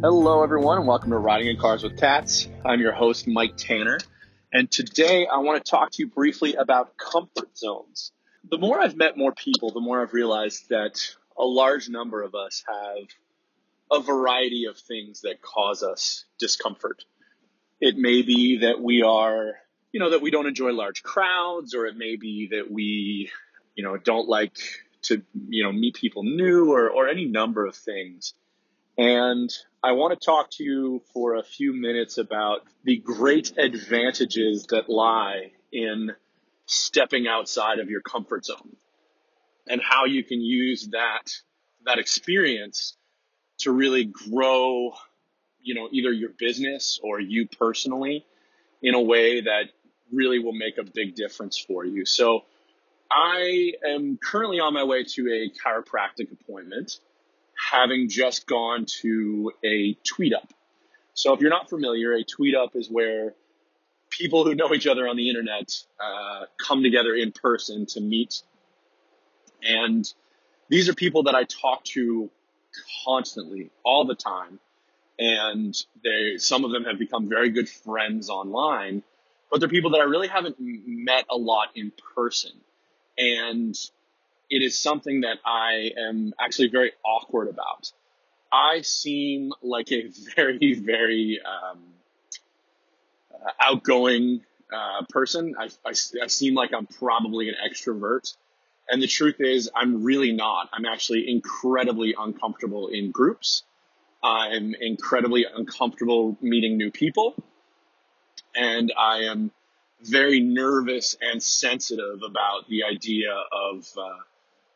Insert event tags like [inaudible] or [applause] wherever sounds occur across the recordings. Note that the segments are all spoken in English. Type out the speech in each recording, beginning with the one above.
Hello, everyone, and welcome to Riding in Cars with Cats. I'm your host, Mike Tanner, and today I want to talk to you briefly about comfort zones. The more I've met more people, the more I've realized that a large number of us have a variety of things that cause us discomfort. It may be that we are, you know, that we don't enjoy large crowds, or it may be that we, you know, don't like to, you know, meet people new or, or any number of things. And I want to talk to you for a few minutes about the great advantages that lie in stepping outside of your comfort zone and how you can use that, that experience to really grow, you know, either your business or you personally in a way that really will make a big difference for you. So I am currently on my way to a chiropractic appointment having just gone to a tweet up. So if you're not familiar, a tweet up is where people who know each other on the internet uh, come together in person to meet. And these are people that I talk to constantly, all the time. And they, some of them have become very good friends online, but they're people that I really haven't met a lot in person. And it is something that I am actually very awkward about. I seem like a [laughs] very, very um, uh, outgoing uh, person. I, I, I, seem like I'm probably an extrovert. And the truth is, I'm really not. I'm actually incredibly uncomfortable in groups. I'm incredibly uncomfortable meeting new people. And I am very nervous and sensitive about the idea of uh,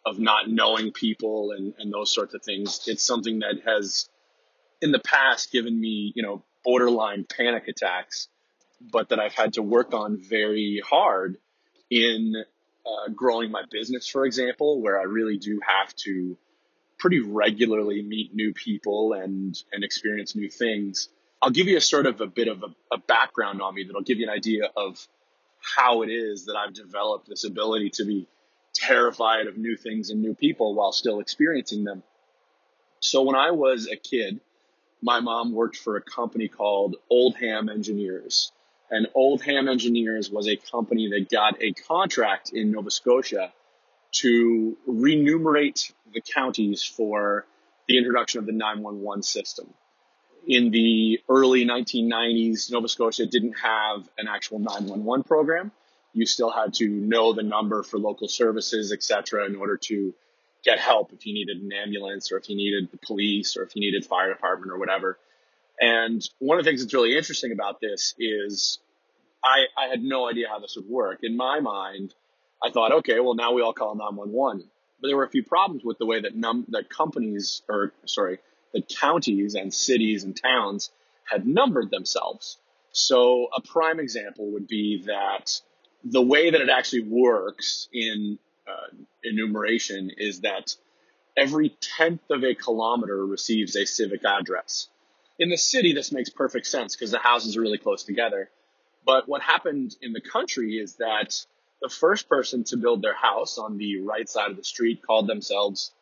of not knowing people and, and those sorts of things. It's something that has in the past given me, you know, borderline panic attacks, but that I've had to work on very hard in uh, growing my business, for example, where I really do have to pretty regularly meet new people and, and experience new things. I'll give you a sort of a bit of a, a background on me that'll give you an idea of how it is that I've developed this ability to be terrified of new things and new people while still experiencing them. So when I was a kid, my mom worked for a company called Oldham Engineers. And Oldham Engineers was a company that got a contract in Nova Scotia to remunerate the counties for the introduction of the 911 system. In the early 1990s, Nova Scotia didn't have an actual 911 program you still had to know the number for local services, et cetera, in order to get help if you needed an ambulance or if you needed the police or if you needed fire department or whatever. And one of the things that's really interesting about this is I, I had no idea how this would work. In my mind, I thought, okay, well now we all call 911. But there were a few problems with the way that num that companies or sorry, that counties and cities and towns had numbered themselves. So a prime example would be that the way that it actually works in uh, enumeration is that every tenth of a kilometer receives a civic address. In the city, this makes perfect sense because the houses are really close together. But what happened in the country is that the first person to build their house on the right side of the street called themselves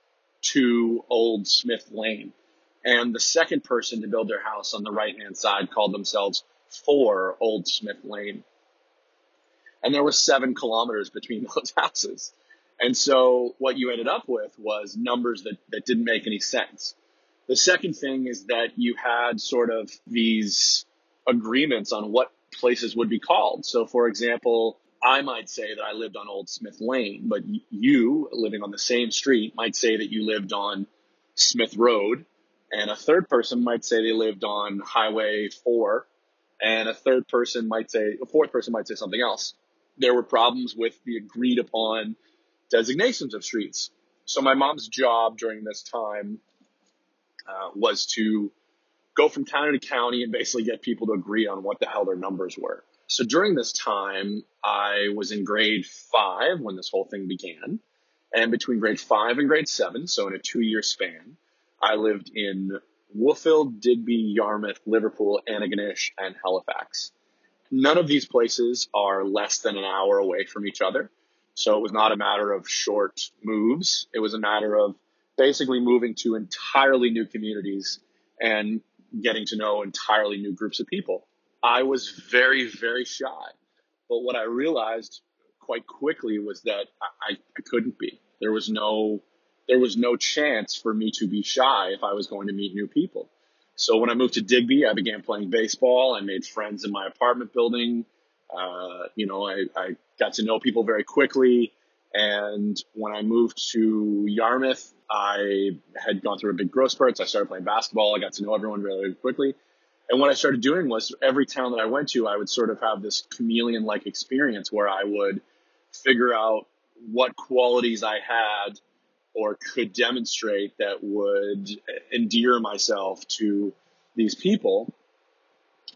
2 Old Smith Lane. And the second person to build their house on the right hand side called themselves 4 Old Smith Lane and there were seven kilometers between [laughs] those houses. And so what you ended up with was numbers that, that didn't make any sense. The second thing is that you had sort of these agreements on what places would be called. So for example, I might say that I lived on Old Smith Lane, but you living on the same street might say that you lived on Smith Road. And a third person might say they lived on Highway 4. And a third person might say, a fourth person might say something else there were problems with the agreed upon designations of streets. So my mom's job during this time uh, was to go from county to county and basically get people to agree on what the hell their numbers were. So during this time, I was in grade five when this whole thing began. And between grade five and grade seven, so in a two year span, I lived in Wolfville, Digby, Yarmouth, Liverpool, Antigonish, and Halifax. None of these places are less than an hour away from each other. So it was not a matter of short moves. It was a matter of basically moving to entirely new communities and getting to know entirely new groups of people. I was very, very shy. But what I realized quite quickly was that I, I couldn't be. There was no there was no chance for me to be shy if I was going to meet new people. So when I moved to Digby, I began playing baseball. I made friends in my apartment building. Uh, you know, I, I got to know people very quickly. And when I moved to Yarmouth, I had gone through a big growth spurt. I started playing basketball. I got to know everyone really quickly. And what I started doing was every town that I went to, I would sort of have this chameleon like experience where I would figure out what qualities I had or could demonstrate that would endear myself to these people.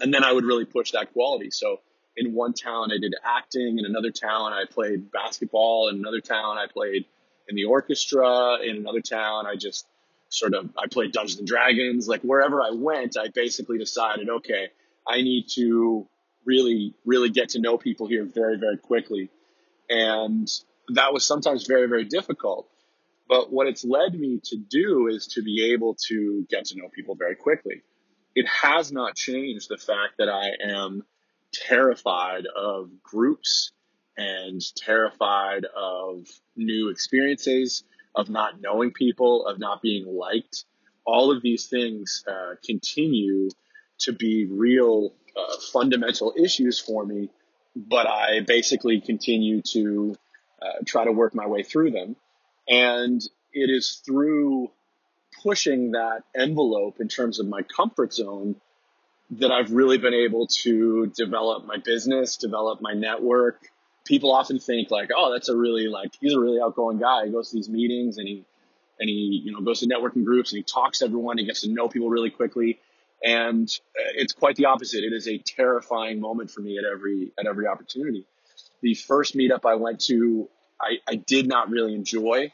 And then I would really push that quality. So in one town, I did acting. In another town, I played basketball. In another town, I played in the orchestra. In another town, I just sort of I played Dungeons and Dragons. Like wherever I went, I basically decided, okay, I need to really, really get to know people here very, very quickly. And that was sometimes very, very difficult. But what it's led me to do is to be able to get to know people very quickly. It has not changed the fact that I am terrified of groups and terrified of new experiences, of not knowing people, of not being liked. All of these things uh, continue to be real uh, fundamental issues for me, but I basically continue to uh, try to work my way through them. And it is through pushing that envelope in terms of my comfort zone that I've really been able to develop my business, develop my network. People often think like, oh, that's a really like he's a really outgoing guy. He goes to these meetings and he and he you know goes to networking groups and he talks to everyone. He gets to know people really quickly, and uh, it's quite the opposite. It is a terrifying moment for me at every at every opportunity. The first meetup I went to, I, I did not really enjoy.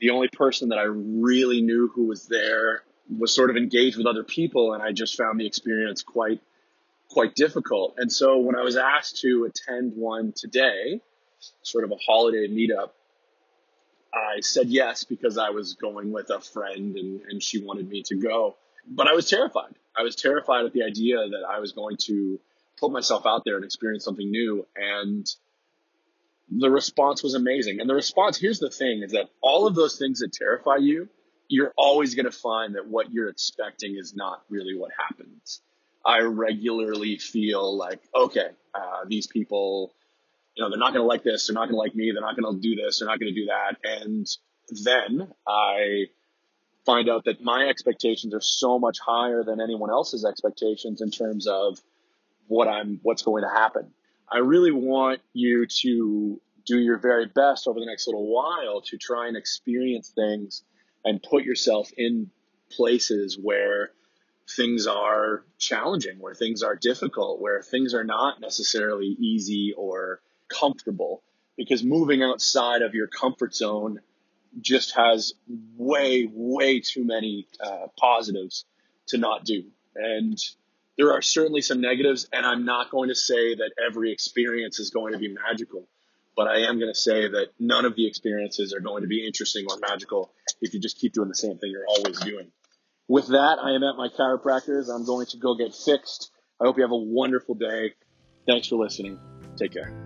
The only person that I really knew who was there was sort of engaged with other people, and I just found the experience quite quite difficult. And so when I was asked to attend one today, sort of a holiday meetup, I said yes because I was going with a friend and, and she wanted me to go. But I was terrified. I was terrified at the idea that I was going to put myself out there and experience something new. And the response was amazing. And the response, here's the thing, is that all of those things that terrify you, you're always going to find that what you're expecting is not really what happens. I regularly feel like, okay, uh, these people, you know, they're not going to like this. They're not going to like me. They're not going to do this. They're not going to do that. And then I find out that my expectations are so much higher than anyone else's expectations in terms of what I'm, what's going to happen. I really want you to do your very best over the next little while to try and experience things and put yourself in places where things are challenging, where things are difficult, where things are not necessarily easy or comfortable. Because moving outside of your comfort zone just has way, way too many uh, positives to not do. And there are certainly some negatives, and I'm not going to say that every experience is going to be magical. But I am going to say that none of the experiences are going to be interesting or magical if you just keep doing the same thing you're always doing. With that, I am at my chiropractor's. I'm going to go get fixed. I hope you have a wonderful day. Thanks for listening. Take care.